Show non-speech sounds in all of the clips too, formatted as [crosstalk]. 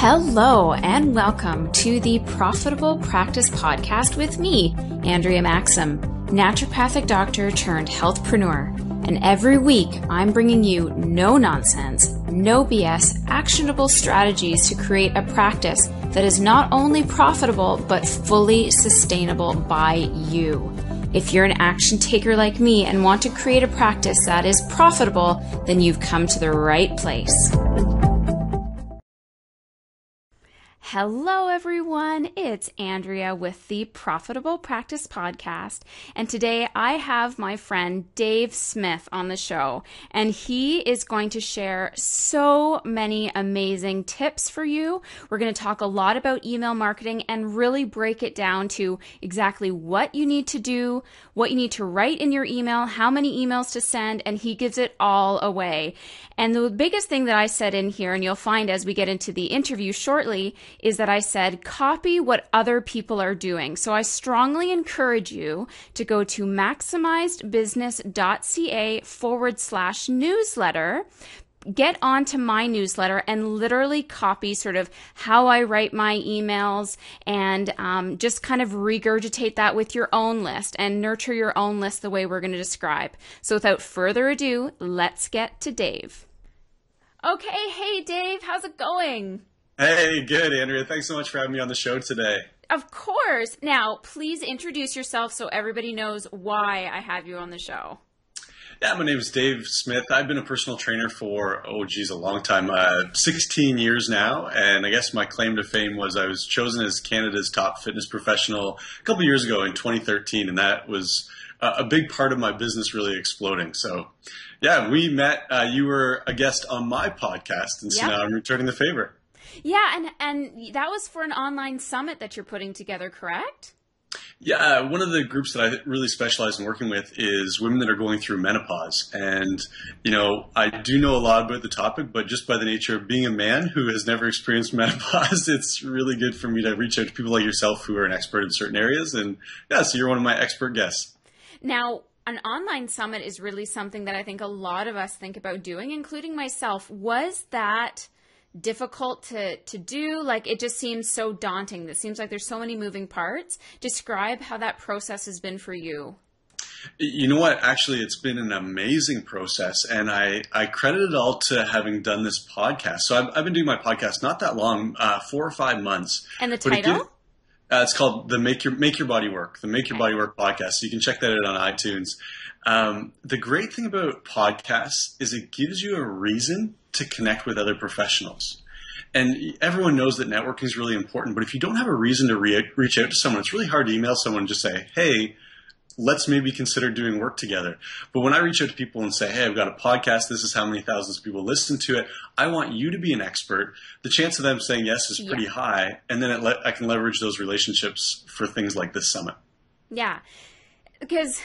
Hello, and welcome to the Profitable Practice Podcast with me, Andrea Maxim, naturopathic doctor turned healthpreneur. And every week, I'm bringing you no nonsense, no BS, actionable strategies to create a practice that is not only profitable, but fully sustainable by you. If you're an action taker like me and want to create a practice that is profitable, then you've come to the right place. Hello, everyone. It's Andrea with the Profitable Practice Podcast. And today I have my friend Dave Smith on the show. And he is going to share so many amazing tips for you. We're going to talk a lot about email marketing and really break it down to exactly what you need to do, what you need to write in your email, how many emails to send, and he gives it all away. And the biggest thing that I said in here, and you'll find as we get into the interview shortly, is that I said copy what other people are doing. So I strongly encourage you to go to maximizedbusiness.ca forward slash newsletter get onto my newsletter and literally copy sort of how I write my emails and um, just kind of regurgitate that with your own list and nurture your own list the way we're going to describe. So without further ado, let's get to Dave. Okay, hey Dave, how's it going? Hey, good, Andrea. Thanks so much for having me on the show today. Of course. Now, please introduce yourself so everybody knows why I have you on the show. Yeah, my name is Dave Smith. I've been a personal trainer for, oh, geez, a long time, uh, 16 years now. And I guess my claim to fame was I was chosen as Canada's top fitness professional a couple years ago in 2013. And that was a big part of my business really exploding. So, yeah, we met. Uh, you were a guest on my podcast. And so now I'm returning the favor. Yeah, and and that was for an online summit that you're putting together, correct? Yeah, uh, one of the groups that I really specialize in working with is women that are going through menopause. And, you know, I do know a lot about the topic, but just by the nature of being a man who has never experienced [laughs] menopause, it's really good for me to reach out to people like yourself who are an expert in certain areas. And yeah, so you're one of my expert guests. Now, an online summit is really something that I think a lot of us think about doing, including myself. Was that difficult to to do? Like it just seems so daunting. It seems like there's so many moving parts. Describe how that process has been for you. You know what? Actually it's been an amazing process and i i credit it all to having done this podcast. So i've, I've been doing my podcast not that long uh, four or five months. And the title it, uh, it's called the make your make your body work the make your body work podcast so you can check that out on itunes um, the great thing about podcasts is it gives you a reason to connect with other professionals. And everyone knows that networking is really important, but if you don't have a reason to re- reach out to someone, it's really hard to email someone and just say, hey, let's maybe consider doing work together. But when I reach out to people and say, hey, I've got a podcast, this is how many thousands of people listen to it, I want you to be an expert, the chance of them saying yes is pretty yeah. high. And then le- I can leverage those relationships for things like this summit. Yeah. Because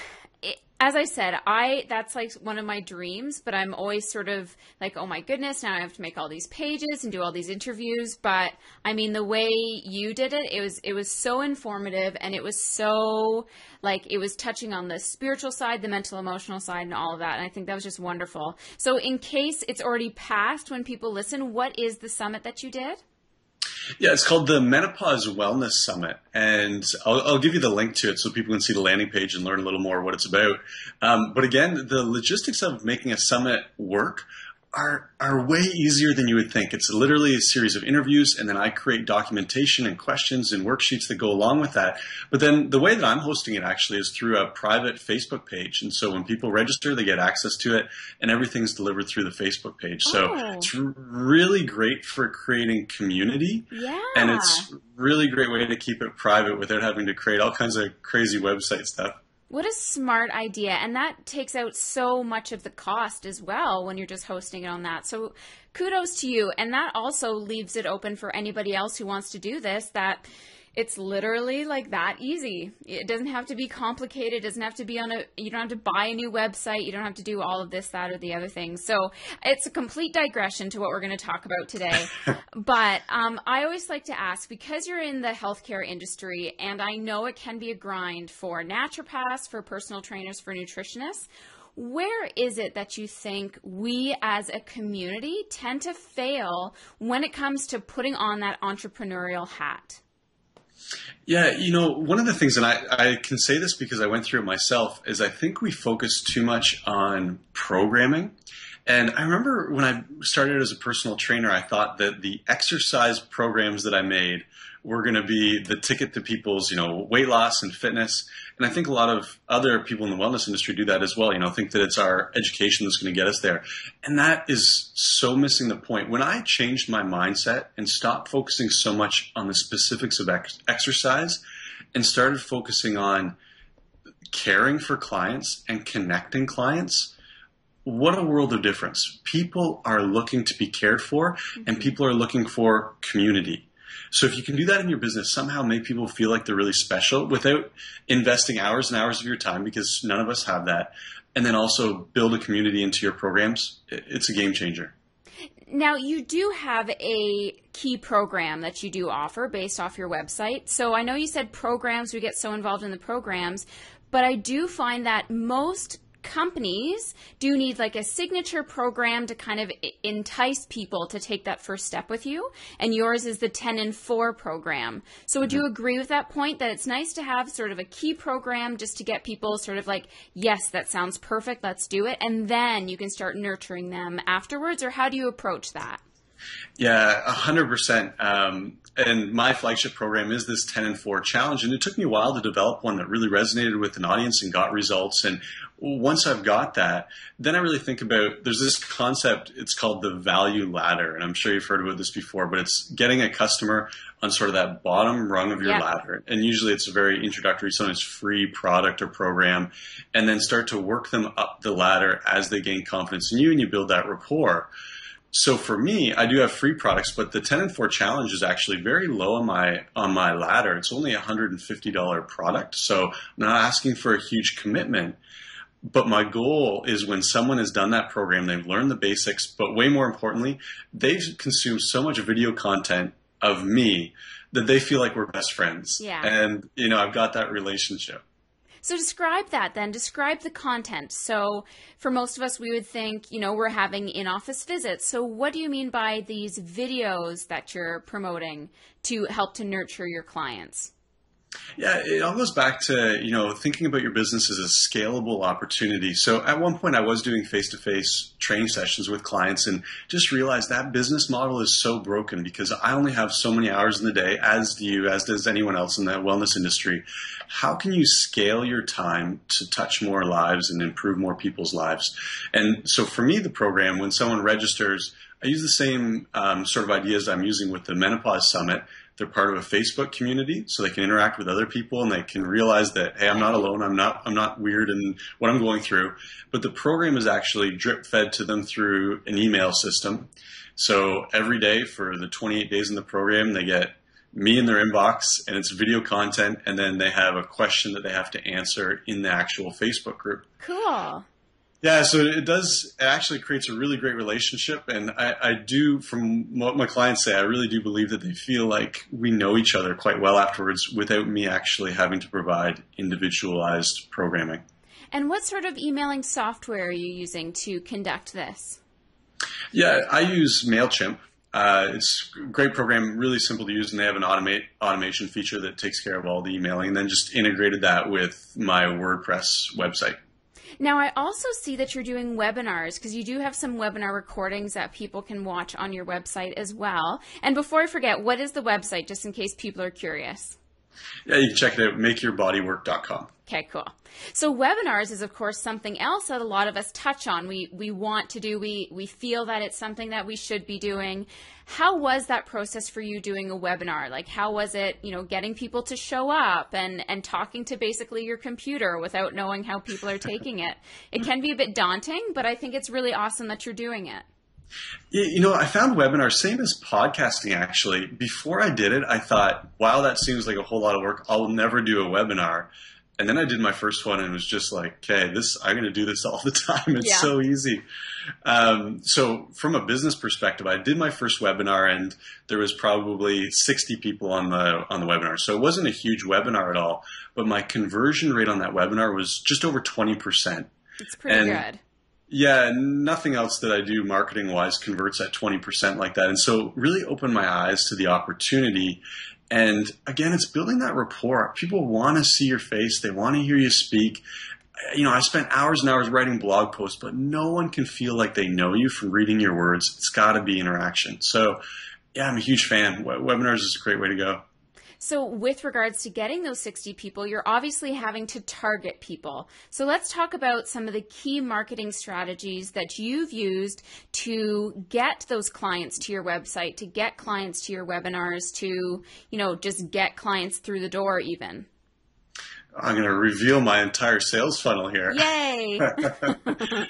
as I said, I that's like one of my dreams, but I'm always sort of like, oh my goodness, now I have to make all these pages and do all these interviews. But I mean, the way you did it, it was it was so informative and it was so like it was touching on the spiritual side, the mental emotional side, and all of that. And I think that was just wonderful. So, in case it's already passed when people listen, what is the summit that you did? Yeah, it's called the Menopause Wellness Summit, and I'll, I'll, give you the link to it so people can see the landing page and learn a little more what it's about. Um, but again, the logistics of making a summit work are are way easier than you would think. It's literally a series of interviews, and then I create documentation and questions and worksheets that go along with that. But then the way that I'm hosting it actually is through a private Facebook page, and so when people register, they get access to it, and everything's delivered through the Facebook page. So oh. it's really great for creating community, yeah. and it's really great way to keep it private without having to create all kinds of crazy website stuff. What a smart idea. And that takes out so much of the cost as well when you're just hosting it on that. So kudos to you. And that also leaves it open for anybody else who wants to do this that it's literally like that easy. It doesn't have to be complicated. It doesn't have to be on a, you don't have to buy a new website. You don't have to do all of this, that, or the other thing. So it's a complete digression to what we're going to talk about today. [laughs] but um, I always like to ask because you're in the healthcare industry, and I know it can be a grind for naturopaths, for personal trainers, for nutritionists Where is it that you think we as a community tend to fail when it comes to putting on that entrepreneurial hat? Yeah, you know, one of the things, and I, I can say this because I went through it myself, is I think we focus too much on programming. And I remember when I started as a personal trainer, I thought that the exercise programs that I made were going to be the ticket to people's, you know, weight loss and fitness. And I think a lot of other people in the wellness industry do that as well. You know, think that it's our education that's going to get us there. And that is so missing the point. When I changed my mindset and stopped focusing so much on the specifics of ex- exercise and started focusing on caring for clients and connecting clients, what a world of difference. People are looking to be cared for and mm-hmm. people are looking for community. So if you can do that in your business, somehow make people feel like they're really special without investing hours and hours of your time, because none of us have that, and then also build a community into your programs, it's a game changer. Now, you do have a key program that you do offer based off your website. So I know you said programs, we get so involved in the programs, but I do find that most companies do need like a signature program to kind of entice people to take that first step with you. And yours is the 10 and 4 program. So would mm-hmm. you agree with that point that it's nice to have sort of a key program just to get people sort of like, yes, that sounds perfect, let's do it. And then you can start nurturing them afterwards? Or how do you approach that? Yeah, a hundred percent. Um, and my flagship program is this 10 and 4 challenge. And it took me a while to develop one that really resonated with an audience and got results. And once I've got that, then I really think about there's this concept, it's called the value ladder. And I'm sure you've heard about this before, but it's getting a customer on sort of that bottom rung of your yeah. ladder. And usually it's a very introductory, sometimes free product or program, and then start to work them up the ladder as they gain confidence in you and you build that rapport. So for me, I do have free products, but the 10 and 4 challenge is actually very low on my on my ladder. It's only a $150 product. So I'm not asking for a huge commitment. But my goal is when someone has done that program, they've learned the basics, but way more importantly, they've consumed so much video content of me that they feel like we're best friends. Yeah. And, you know, I've got that relationship. So describe that then. Describe the content. So for most of us, we would think, you know, we're having in office visits. So what do you mean by these videos that you're promoting to help to nurture your clients? Yeah, it all goes back to, you know, thinking about your business as a scalable opportunity. So at one point I was doing face-to-face training sessions with clients and just realized that business model is so broken because I only have so many hours in the day, as do you, as does anyone else in the wellness industry. How can you scale your time to touch more lives and improve more people's lives? And so for me, the program, when someone registers, I use the same um, sort of ideas I'm using with the Menopause Summit they're part of a Facebook community, so they can interact with other people and they can realize that hey, I'm not alone. I'm not I'm not weird in what I'm going through. But the program is actually drip fed to them through an email system. So every day for the 28 days in the program, they get me in their inbox and it's video content and then they have a question that they have to answer in the actual Facebook group. Cool. Yeah, so it does. It actually creates a really great relationship, and I, I, do, from what my clients say, I really do believe that they feel like we know each other quite well afterwards, without me actually having to provide individualized programming. And what sort of emailing software are you using to conduct this? Yeah, I use Mailchimp. Uh, it's a great program, really simple to use, and they have an automate automation feature that takes care of all the emailing, and then just integrated that with my WordPress website. Now, I also see that you're doing webinars because you do have some webinar recordings that people can watch on your website as well. And before I forget, what is the website just in case people are curious? Yeah, you can check it out, makeyourbodywork.com. Okay, cool. So webinars is of course something else that a lot of us touch on. We we want to do. We we feel that it's something that we should be doing. How was that process for you doing a webinar? Like how was it, you know, getting people to show up and and talking to basically your computer without knowing how people are taking it? It can be a bit daunting, but I think it's really awesome that you're doing it. You know, I found webinars, same as podcasting actually. Before I did it, I thought, wow, that seems like a whole lot of work. I'll never do a webinar. And then I did my first one and it was just like, okay, this, I'm going to do this [laughs] all the time. It's yeah. so easy. Um, so from a business perspective, I did my first webinar and there was probably 60 people on the, on the webinar. So it wasn't a huge webinar at all, but my conversion rate on that webinar was just over 20%. It's pretty and, good. Yeah, nothing else that I do marketing wise converts at 20% like that. And so really opened my eyes to the opportunity. And again, it's building that rapport. People want to see your face. They want to hear you speak. You know, I spent hours and hours writing blog posts, but no one can feel like they know you from reading your words. It's got to be interaction. So, yeah, I'm a huge fan. Webinars is a great way to go. So, with regards to getting those 60 people, you're obviously having to target people. So, let's talk about some of the key marketing strategies that you've used to get those clients to your website, to get clients to your webinars, to, you know, just get clients through the door, even. I'm going to reveal my entire sales funnel here. Yay! [laughs]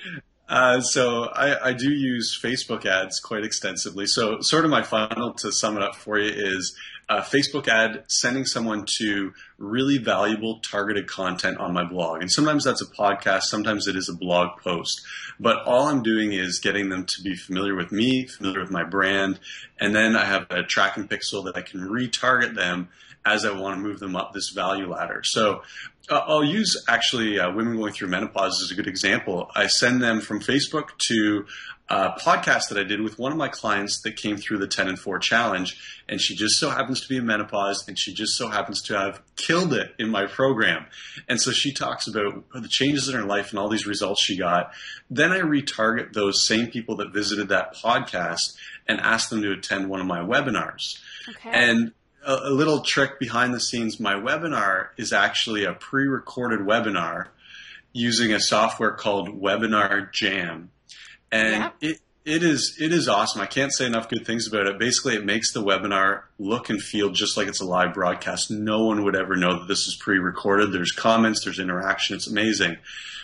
Uh, so I, I, do use Facebook ads quite extensively. So sort of my funnel to sum it up for you is a Facebook ad sending someone to really valuable targeted content on my blog. And sometimes that's a podcast, sometimes it is a blog post. But all I'm doing is getting them to be familiar with me, familiar with my brand, and then I have a tracking pixel that I can retarget them as I want to move them up this value ladder. So uh, I'll use actually uh, women going through menopause as a good example. I send them from Facebook to a podcast that I did with one of my clients that came through the 10 and 4 challenge. And she just so happens to be in menopause and she just so happens to have killed it in my program. And so she talks about the changes in her life and all these results she got. Then I retarget those same people that visited that podcast and ask them to attend one of my webinars. Okay. And a, a little trick behind the scenes my webinar is actually a pre recorded webinar using a software called WebinarJam. And it, it is it is awesome. I can't say enough good things about it. Basically, it makes the webinar look and feel just like it's a live broadcast. No one would ever know that this is pre-recorded. There's comments, there's interaction. It's amazing.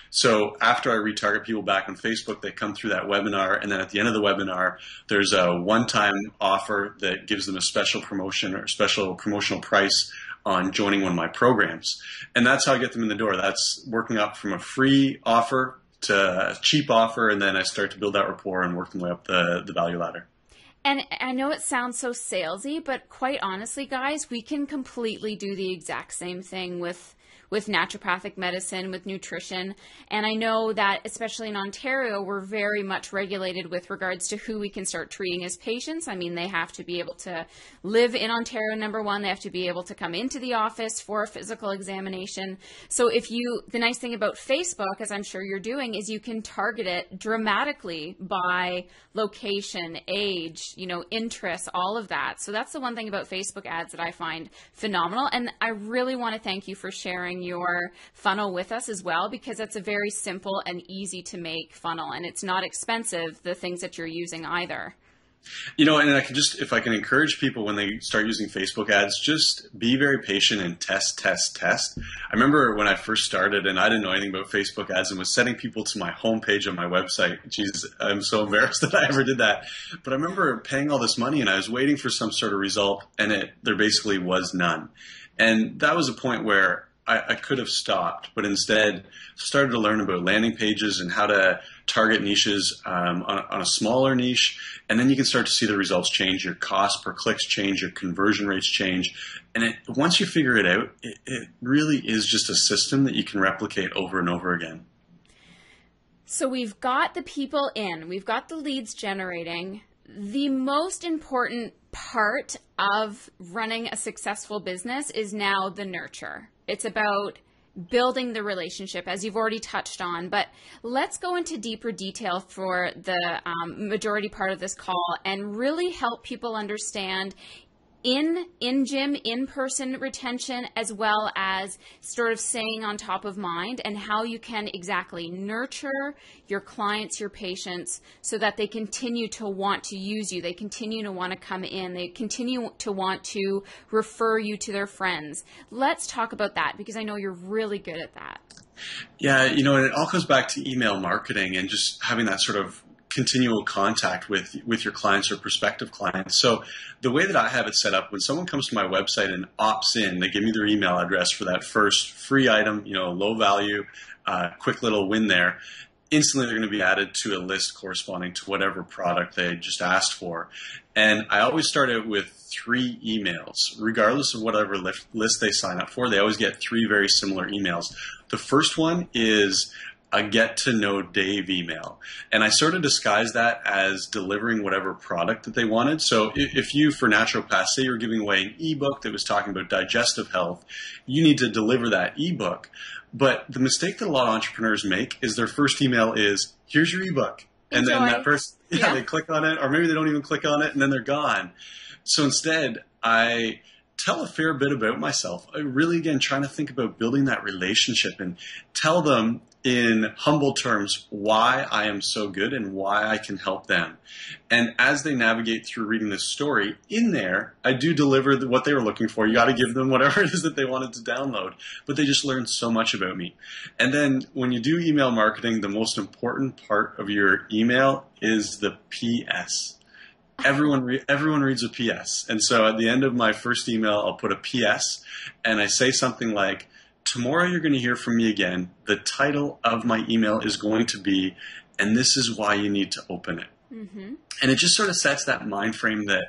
So after I retarget people back on Facebook, they come through that webinar, and then at the end of the webinar, there's a one-time offer that gives them a special promotion or special promotional price on joining one of my programs. And that's how I get them in the door. That's working up from a free offer to a cheap offer, and then I start to build that rapport and work my way up the, the value ladder. And I know it sounds so salesy, but quite honestly, guys, we can completely do the exact same thing with with naturopathic medicine, with nutrition. And I know that, especially in Ontario, we're very much regulated with regards to who we can start treating as patients. I mean, they have to be able to live in Ontario, number one. They have to be able to come into the office for a physical examination. So, if you, the nice thing about Facebook, as I'm sure you're doing, is you can target it dramatically by location, age, you know, interests, all of that. So, that's the one thing about Facebook ads that I find phenomenal. And I really want to thank you for sharing sharing your funnel with us as well because it's a very simple and easy to make funnel and it's not expensive, the things that you're using either. You know, and I can just, if I can encourage people when they start using Facebook ads, just be very patient and test, test, test. I remember when I first started and I didn't know anything about Facebook ads and was sending people to my homepage on my website. Jesus, I'm so embarrassed [laughs] that I ever did that. But I remember paying all this money and I was waiting for some sort of result and it, there basically was none. And that was a point where I, I, could have stopped, but instead started to learn about landing pages and how to target niches um, on, on, a smaller niche. And then you can start to see the results change. Your cost per clicks change, your conversion rates change. And it, once you figure it out, it, it really is just a system that you can replicate over and over again. So we've got the people in, we've got the leads generating. The most important part of running a successful business is now the nurture. It's about building the relationship, as you've already touched on. But let's go into deeper detail for the um, majority part of this call and really help people understand in in gym in person retention as well as sort of staying on top of mind and how you can exactly nurture your clients your patients so that they continue to want to use you. They continue to want to come in. They continue to want to refer you to their friends. Let's talk about that because i know you're really good at that. Yeah you know it all comes back to email marketing and just having that sort of continual contact with with your clients or prospective clients. So the way that I have it set up, when someone comes to my website and opts in, they give me their email address for that first free item, you know, low value, uh, quick little win there. Instantly, they're going to be added to a list corresponding to whatever product they just asked for. And I always start out with three emails, regardless of whatever list they sign up for. They always get three very similar emails. The first one is a get to know Dave email. And I sort of disguised that as delivering whatever product that they wanted. So if you, for naturopaths, say you're giving away an ebook that was talking about digestive health, you need to deliver that ebook. But the mistake that a lot of entrepreneurs make is their first email is, here's your ebook. And Enjoy. then that first, yeah, Yeah. they click on it, or maybe they don't even click on it and then they're gone. So instead, I tell a fair bit about myself. I really, again, trying to think about building that relationship and tell them in humble terms why I am so good and why I can help them. And as they navigate through reading this story, in there, I do deliver what they were looking for. You got to give them whatever [laughs] it is that they wanted to download, but they just learned so much about me. And then when you do email marketing, the most important part of your email is the PS everyone re- everyone reads a PS. And so at the end of my first email, I'll put a PS and I say something like, "Tomorrow you're going to hear from me again. The title of my email is going to be, and this is why you need to open it." Mm-hmm. And it just sort of sets that mind frame that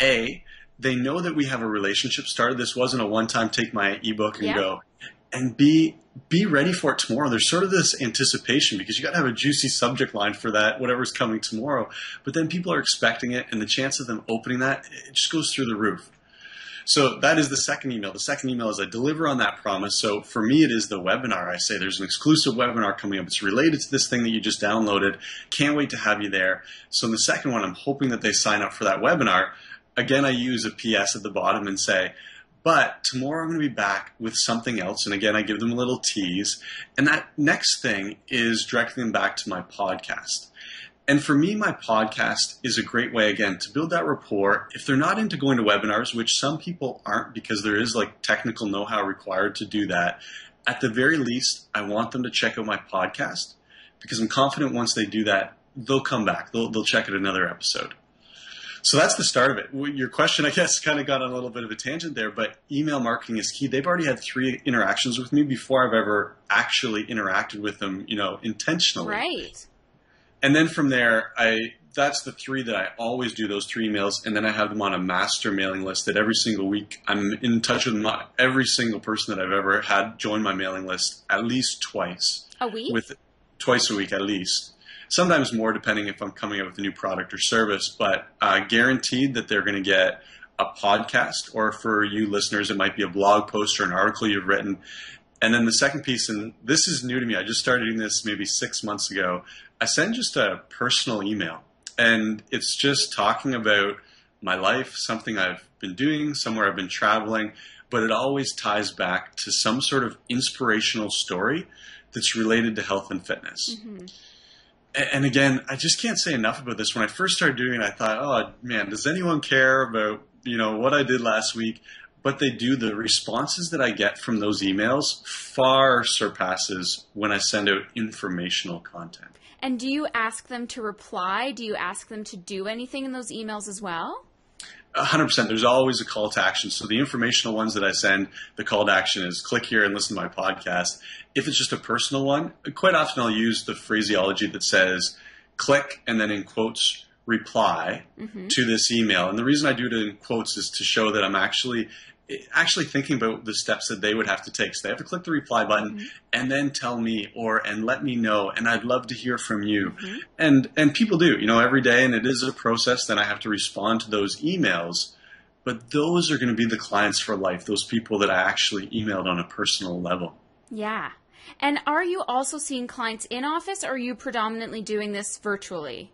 a they know that we have a relationship started. This wasn't a one-time take my ebook and Yeah. go. And b be ready for it tomorrow. There's sort of this anticipation because you got to have a juicy subject line for that whatever's coming tomorrow. But then people are expecting it, and the chance of them opening that it just goes through the roof. So that is the second email. The second email is I deliver on that promise. So for me, it is the webinar. I say there's an exclusive webinar coming up. It's related to this thing that you just downloaded. Can't wait to have you there. So in the second one, I'm hoping that they sign up for that webinar. Again, I use a PS at the bottom and say, but tomorrow I'm going to be back with something else. And again, I give them a little tease. And that next thing is directing them back to my podcast. And for me, my podcast is a great way, again, to build that rapport. If they're not into going to webinars, which some people aren't because there is like technical know how required to do that, at the very least, I want them to check out my podcast because I'm confident once they do that, they'll come back. They'll, they'll check out another episode. So that's the start of it. Your question, I guess, kind of got on a little bit of a tangent there, but email marketing is key. They've already had three interactions with me before I've ever actually interacted with them, you know, intentionally Right. And then from there i that's the three that i always do those three emails and then i have them on a master mailing list that every single week i'm in touch with my, every single person that i've ever had join my mailing list at least twice A week? with twice a week at least sometimes more depending if i'm coming up with a new product or service but uh, guaranteed that they're going to get a podcast or for you listeners it might be a blog post or an article you've written and then the second piece, and this is new to me, I just started doing this maybe six months ago. I send just a personal email, and it's just talking about my life, something I've been doing, somewhere I've been traveling, but it always ties back to some sort of inspirational story that's related to health and fitness. Mhm. And again, I just can't say enough about this. When I first started doing it, I thought, oh man, does anyone care about you know what I did last week? But they do. The responses that I get from those emails far surpasses when I send out informational content. And do you ask them to reply? Do you ask them to do anything in those emails as well? A hundred percent. There's always a call to action. So the informational ones that I send, the call to action is click here and listen to my podcast. If it's just a personal one, quite often I'll use the phraseology that says click and then in quotes reply hmm to this email. And the reason I do it in quotes is to show that I'm actually actually thinking about the steps that they would have to take. So they have to click the reply button Mhm. and then tell me or and let me know and I'd love to hear from you. Mhm. And and people do, you know, every day and it is a process then I have to respond to those emails. But those are going to be the clients for life, those people that I actually emailed on a personal level. Yeah. And are you also seeing clients in office or are you predominantly doing this virtually?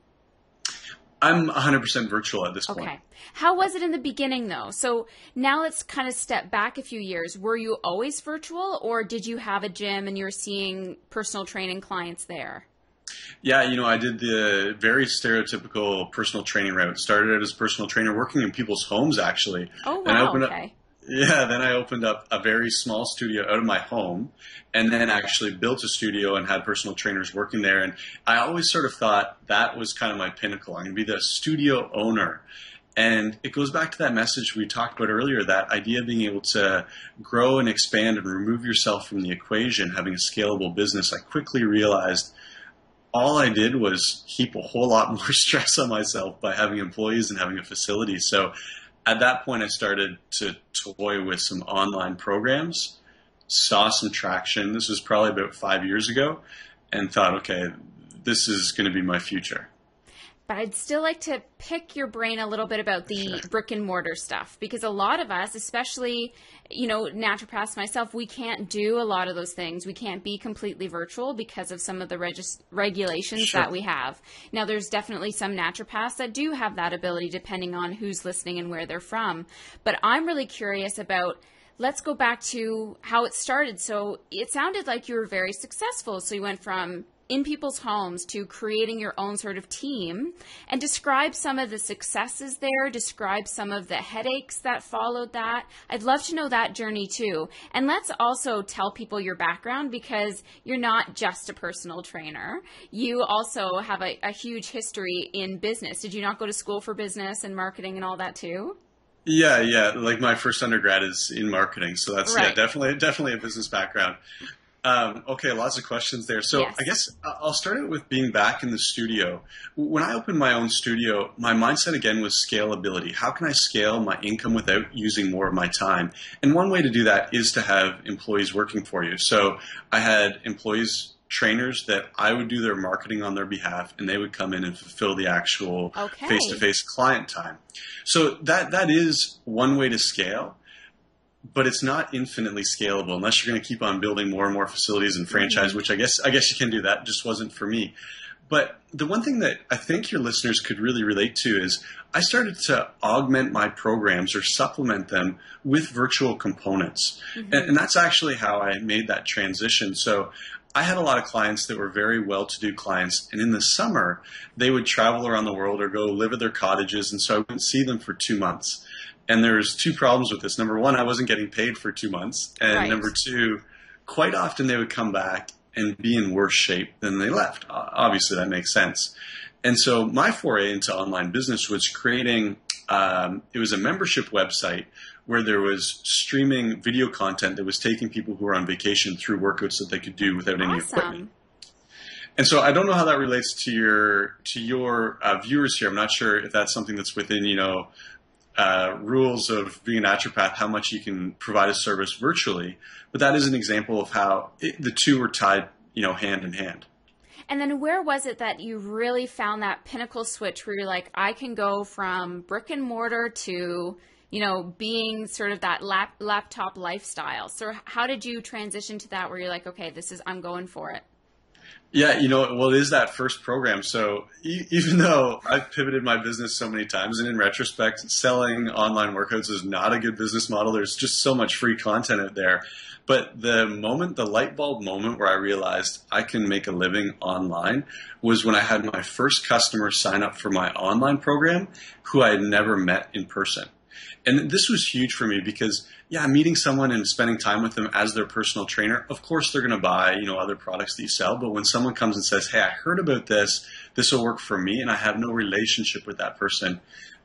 I'm 100% virtual at this point. Okay. How was it in the beginning though? So now let's kind of step back a few years. Were you always virtual or did you have a gym and you're seeing personal training clients there? Yeah, you know, I did the very stereotypical personal training route. Started out as a personal trainer working in people's homes, actually. Oh, And I wow. opened up- Okay. Yeah, then I opened up a very small studio out of my home and then actually built a studio and had personal trainers working there. And I always sort of thought that was kind of my pinnacle. I'm going to be the studio owner. And it goes back to that message we talked about earlier that idea of being able to grow and expand and remove yourself from the equation, having a scalable business. I quickly realized all I did was heap a whole lot [laughs] more stress on myself by having employees and having a facility. So at that point, I started to toy with some online programs, saw some traction. This was probably about five years ago. and thought, okay, this is going to be my future but I'd still like to pick your brain a little bit about the sure. brick and mortar stuff because a lot of us, especially, you know, naturopaths myself, we can't do a lot of those things. We can't be completely virtual because of some of the regis- regulations sure. that we have. Now, there's definitely some naturopaths that do have that ability depending on who's listening and where they're from. But I'm really curious about let's go back to how it started. So it sounded like you were very successful. So you went from in people's homes to creating your own sort of team and describe some of the successes there, describe some of the headaches that followed that. I'd love to know that journey too. And let's also tell people your background because you're not just a personal trainer. You also have a, a huge history in business. Did you not go to school for business and marketing and all that too? Yeah, yeah. Like my first undergrad is in marketing, so that's right. yeah, definitely definitely a business background. Um, okay, lots of questions there. So yes. I guess I'll start it with being back in the studio. When I opened my own studio, my mindset again was scalability. How can I scale my income without using more of my time? And one way to do that is to have employees working for you. So I had employees trainers that I would do their marketing on their behalf and they would come in and fulfill the actual face to face client time. So that that is one way to scale but it's not infinitely scalable unless you're going to keep on building more and more facilities and franchise, mm-hmm. which I guess I guess you can do that. Just wasn't for me. But the one thing that I think your listeners could really relate to is I started to augment my programs or supplement them with virtual components. Mm-hmm. And, and, that's actually how I made that transition. So I had a lot of clients that were very well to do clients. And in the summer, they would travel around the world or go live at their cottages. And so I wouldn't see them for two months. And there's two problems with this. Number one, I wasn't getting paid for two months. And right. number two, quite often they would come back and be in worse shape than they left. Obviously, that makes sense. And so my foray into online business was creating, um, it was a membership website where there was streaming video content that was taking people who were on vacation through workouts that they could do without awesome. any equipment. And so I don't know how that relates to your to your uh, viewers here. I'm not sure if that's something that's within you know uh, rules of being a naturopath, how much you can provide a service virtually. But that is an example of how it, the two were tied, you know, hand in hand. And then where was it that you really found that pinnacle switch where you're like, I can go from brick and mortar to, you know, being sort of that lap, laptop lifestyle. So how did you transition to that where you're like, okay, this is, I'm going for it? Yeah, you know, well, it is that first program. So even though I've pivoted my business so many times, and in retrospect, selling online workouts is not a good business model. There's just so much free content out there. But the moment, the light bulb moment where I realized I can make a living online was when I had my first customer sign up for my online program who I had never met in person. And this was huge for me because yeah, meeting someone and spending time with them as their personal trainer, of course they're going to buy, you know, other products that you sell. But when someone comes and says, Hey, I heard about this, this will work for me, and I have no relationship with that person,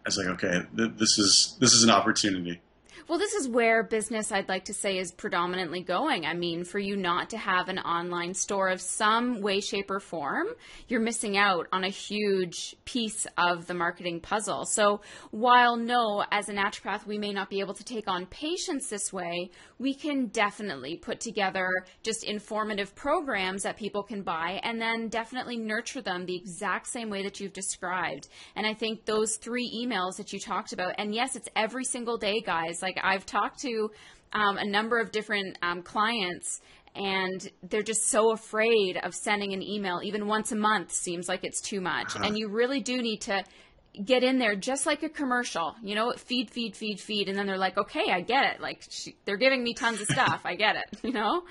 I was like, okay, th- this is, this is an opportunity. Well, this is where business, I'd like to say, is predominantly going. I mean, for you not to have an online store of some way, shape, or form, you're missing out on a huge piece of the marketing puzzle. So, while no, as a naturopath, we may not be able to take on patients this way, we can definitely put together just informative programs that people can buy and then definitely nurture them the exact same way that you've described. And I think those three emails that you talked about, and yes, it's every single day, guys. Like, I've talked to um, a number of different um, clients and they're just so afraid of sending an email even once a month seems like it's too much uh-huh. and you really do need to get in there just like a commercial, you know, feed, feed, feed, feed, and then they're like, okay, I get it. Like she, they're giving me tons of stuff. I get it. [laughs] You know.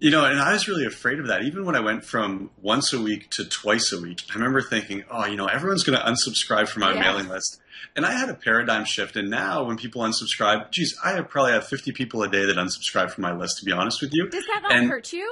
You know, and I was really afraid of that. Even when I went from once a week to twice a week, I remember thinking, oh, you know, everyone's going to unsubscribe from my yeah. mailing list. And I had a paradigm shift. And now when people unsubscribe, geez, I have probably have 50 people a day that unsubscribe from my list, to be honest with you. Does that not and, hurt you?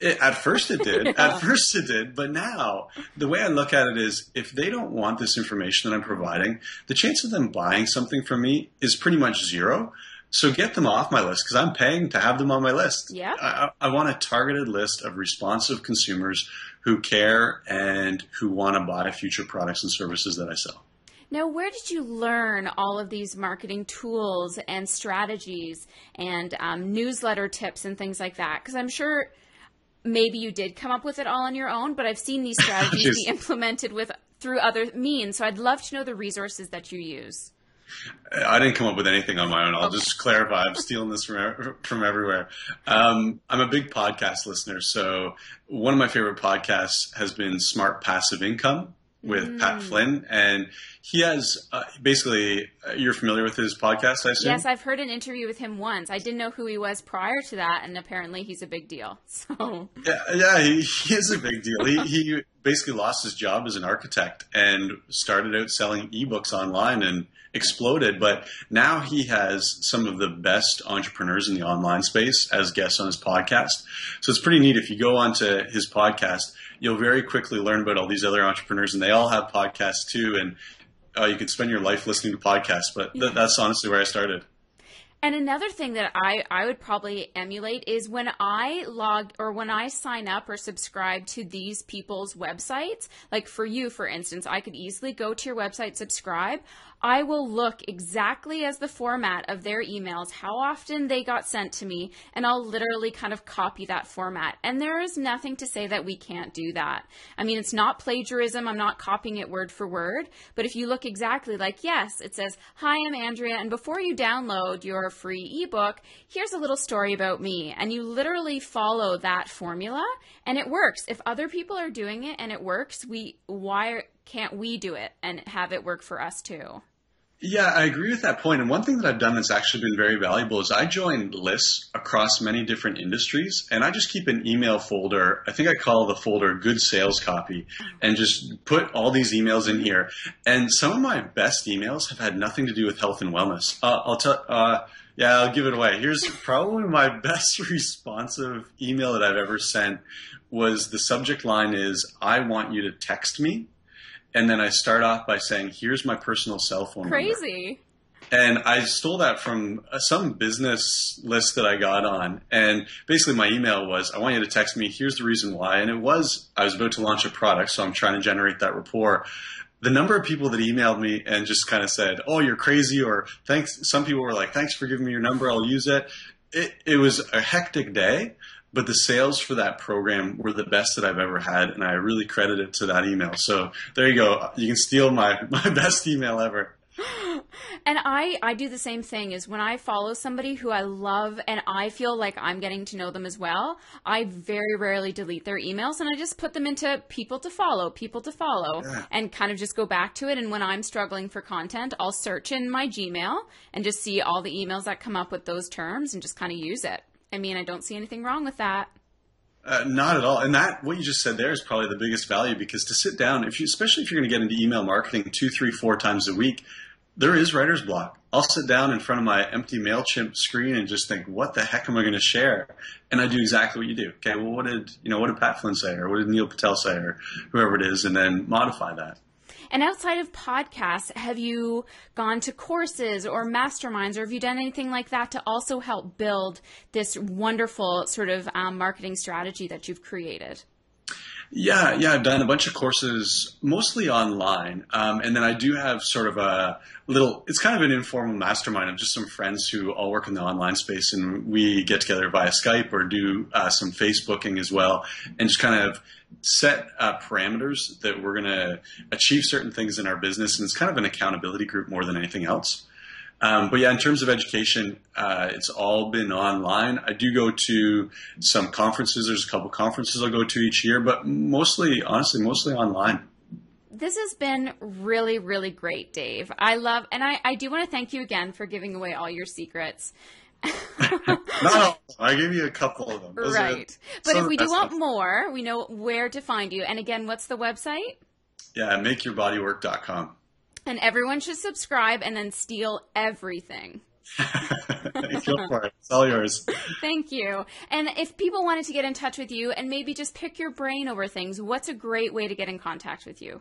It, at first it did. yeah. [laughs] At first it did. But now, the way I look at it is if they don't want this information that I'm providing, the chance of them buying something from me is pretty much zero. So get them off my list because I'm paying to have them on my list. Yeah. I, I, want a targeted list of responsive consumers who care and who want to buy future products and services that I sell. Now, where did you learn all of these marketing tools and strategies and um, newsletter tips and things like that? Because I'm sure maybe you did come up with it all on your own, but I've seen these [laughs] strategies be implemented with through other means. So I'd love to know the resources that you use. I didn't come up with anything on my own. I'll okay. just clarify. I'm stealing this from from everywhere. Um, I'm a big podcast listener, so one of my favorite podcasts has been Smart Passive Income with mm. Pat Flynn, and he has uh, basically. Uh, you're familiar with his podcast, I assume. Yes, I've heard an interview with him once. I didn't know who he was prior to that, and apparently he's a big deal. [laughs] So yeah, yeah, he, he is a big deal. he, he basically lost his job as an architect and started out selling ebooks online and exploded. But now he has some of the best entrepreneurs in the online space as guests on his podcast. So it's pretty neat. If you go onto his podcast, you'll very quickly learn about all these other entrepreneurs, and they all have podcasts too. And uh, you could spend your life listening to podcasts, but th- that's honestly where I started. And another thing that I, I would probably emulate is when I log or when I sign up or subscribe to these people's websites, like for you, for instance, I could easily go to your website, subscribe. I will look exactly as the format of their emails, how often they got sent to me, and I'll literally kind of copy that format. And there is nothing to say that we can't do that. I mean, it's not plagiarism. I'm not copying it word for word. But if you look exactly like, yes, it says, Hi, I'm Andrea. And before you download your free ebook, here's a little story about me. And you literally follow that formula and it works. If other people are doing it and it works, we, why can't we do it and have it work for us too? Yeah, I agree with that point. And one thing that I've done that's actually been very valuable is I joined lists across many different industries and I just keep an email folder. I think I call the folder good sales copy and just put all these emails in here. And some of my best emails have had nothing to do with health and wellness. Uh, I'll tell, uh, yeah, I'll give it away. Here's probably my [laughs] best responsive email that I've ever sent was the subject line is, I want you to text me and then I start off by saying, "Here's my personal cell phone." Crazy. Number. And I stole that from uh, some business list that I got on. And basically, my email was, I want you to text me, here's the reason why. And it was, I was about to launch a product, so I'm trying to generate that rapport. The number of people that emailed me and just kind of said, oh, you're crazy, or thanks. Some people were like, thanks for giving me your number, I'll use it. It, it was a hectic day, but the sales for that program were the best that I've ever had, and I really credit it to that email. So there you go. You can steal my [laughs] my best email ever. And I, I do the same thing is when I follow somebody who I love and I feel like I'm getting to know them as well, I very rarely delete their emails and I just put them into people to follow, people to follow, yeah. and kind of just go back to it. And when I'm struggling for content, I'll search in my Gmail and just see all the emails that come up with those terms and just kind of use it. I mean, I don't see anything wrong with that. Uh, not at all. And that, what you just said there is probably the biggest value because to sit down, if you, especially if you're going to get into email marketing two, three, four times a week, there is writer's block. I'll sit down in front of my empty MailChimp screen and just think, what the heck am I going to share? And I do exactly what you do. Okay, well, what did, you know, what did Pat Flynn say or what did Neil Patel say or whoever it is and then modify that. And outside of podcasts, have you gone to courses or masterminds, or have you done anything like that to also help build this wonderful sort of um, marketing strategy that you've created? Yeah, yeah, I've done a bunch of courses, mostly online, um, and then I do have sort of a little. It's kind of an informal mastermind of just some friends who all work in the online space, and we get together via Skype or do uh, some Facebooking as well, and just kind of set uh, parameters that we're going to achieve certain things in our business, and it's kind of an accountability group more than anything else. Um, but yeah, in terms of education, uh, it's all been online. I do go to some conferences. There's a couple conferences I'll go to each year, but mostly, honestly, mostly online. This has been really, really great, Dave. I love, and I, I do want to thank you again for giving away all your secrets. [laughs] no, I gave you a couple of them. Those right. But if we do want more, we know where to find you. And again, what's the website? Yeah, makeyourbodywork.com and everyone should subscribe and then steal everything. Go for it. It's all yours. Thank you. And if people wanted to get in touch with you and maybe just pick your brain over things, what's a great way to get in contact with you?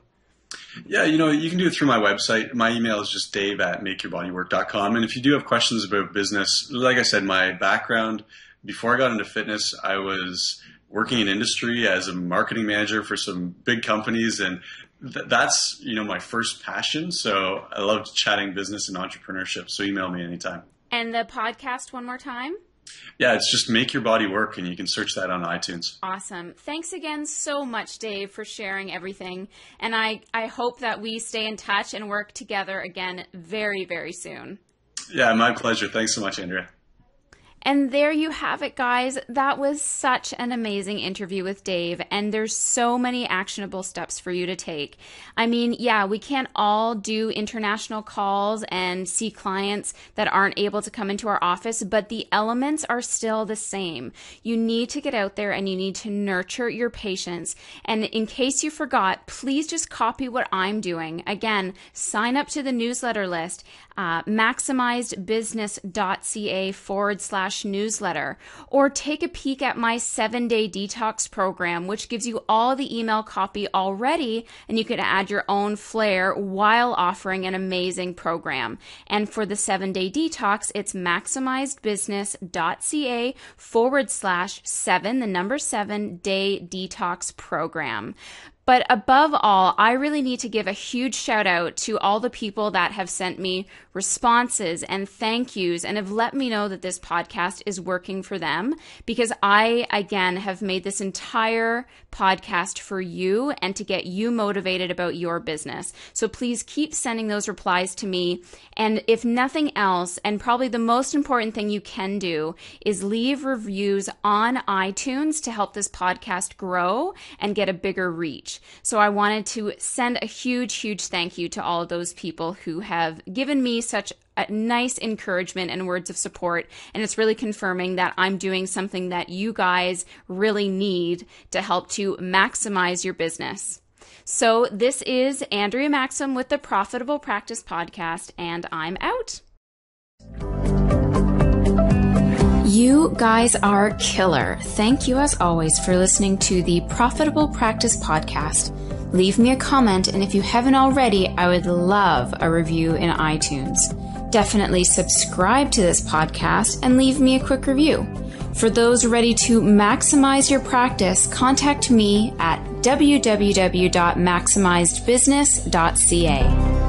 Yeah, you know, you can do it through my website. My email is just dave at makeyourbodywork.com. And if you do have questions about business, like I said, my background, before I got into fitness, I was working in industry as a marketing manager for some big companies and th- that's you know my first passion. So I love chatting business and entrepreneurship. So email me anytime. And the podcast one more time. Yeah, it's just Make Your Body Work, and you can search that on iTunes. Awesome. Thanks again so much, Dave, for sharing everything. And I, I hope that we stay in touch and work together again very, very soon. Yeah, my pleasure. Thanks so much, Andrea. And there you have it, guys. That was such an amazing interview with Dave, and there's so many actionable steps for you to take. I mean, yeah, we can't all do international calls and see clients that aren't able to come into our office, but the elements are still the same. You need to get out there and you need to nurture your patients. And in case you forgot, please just copy what I'm doing. Again, sign up to the newsletter list, uh, maximizedbusiness.ca forward slash newsletter, or take a peek at my seven day detox program, which gives you all the email copy already, and you can add your own flair while offering an amazing program. And for the seven day detox, it's maximizedbusiness.ca forward slash seven, the number seven day detox program. But above all, I really need to give a huge shout out to all the people that have sent me responses and thank yous and have let me know that this podcast is working for them because I, again, have made this entire podcast for you and to get you motivated about your business. So please keep sending those replies to me. And if nothing else, and probably the most important thing you can do is leave reviews on iTunes to help this podcast grow and get a bigger reach. So I wanted to send a huge, huge thank you to all of those people who have given me such a nice encouragement and words of support. And it's really confirming that I'm doing something that you guys really need to help to maximize your business. So this is Andrea Maxim with the Profitable Practice Podcast, and I'm out. You guys are killer. Thank you as always for listening to the Profitable Practice Podcast. Leave me a comment, and if you haven't already, I would love a review in iTunes. Definitely subscribe to this podcast and leave me a quick review. For those ready to maximize your practice, contact me at www.maximizedbusiness.ca.